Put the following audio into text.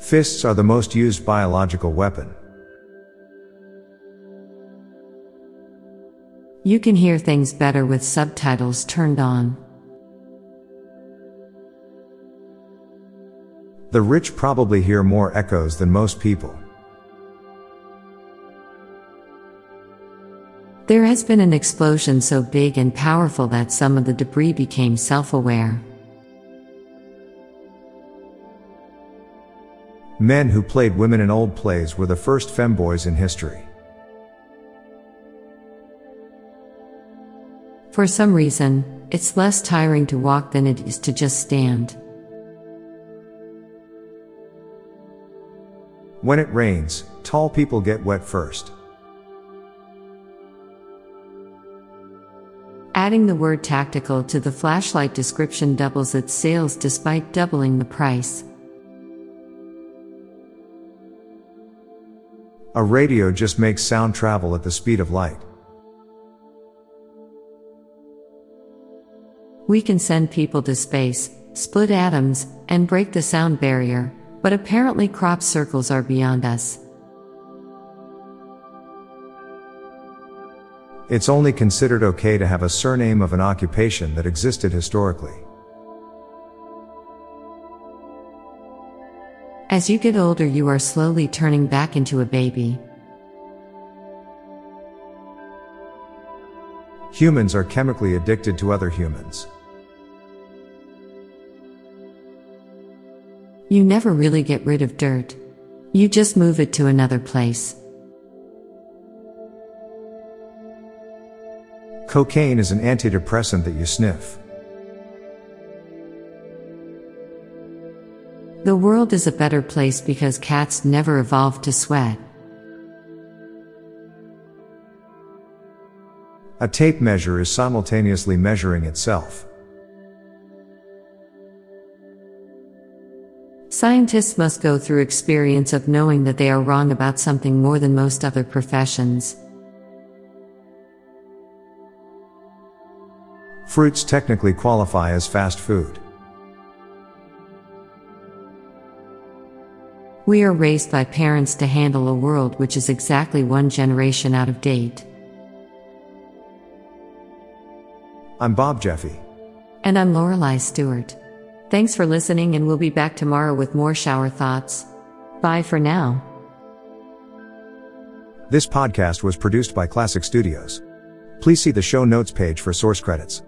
Fists are the most used biological weapon. You can hear things better with subtitles turned on. The rich probably hear more echoes than most people. There has been an explosion so big and powerful that some of the debris became self aware. Men who played women in old plays were the first femboys in history. For some reason, it's less tiring to walk than it is to just stand. When it rains, tall people get wet first. Adding the word tactical to the flashlight description doubles its sales despite doubling the price. A radio just makes sound travel at the speed of light. We can send people to space, split atoms, and break the sound barrier, but apparently crop circles are beyond us. It's only considered okay to have a surname of an occupation that existed historically. As you get older, you are slowly turning back into a baby. Humans are chemically addicted to other humans. You never really get rid of dirt. You just move it to another place. Cocaine is an antidepressant that you sniff. The world is a better place because cats never evolved to sweat. A tape measure is simultaneously measuring itself. Scientists must go through experience of knowing that they are wrong about something more than most other professions. Fruits technically qualify as fast food. We are raised by parents to handle a world which is exactly one generation out of date. I'm Bob Jeffy. And I'm Lorelei Stewart. Thanks for listening, and we'll be back tomorrow with more shower thoughts. Bye for now. This podcast was produced by Klassic Studios. Please see the show notes page for source credits.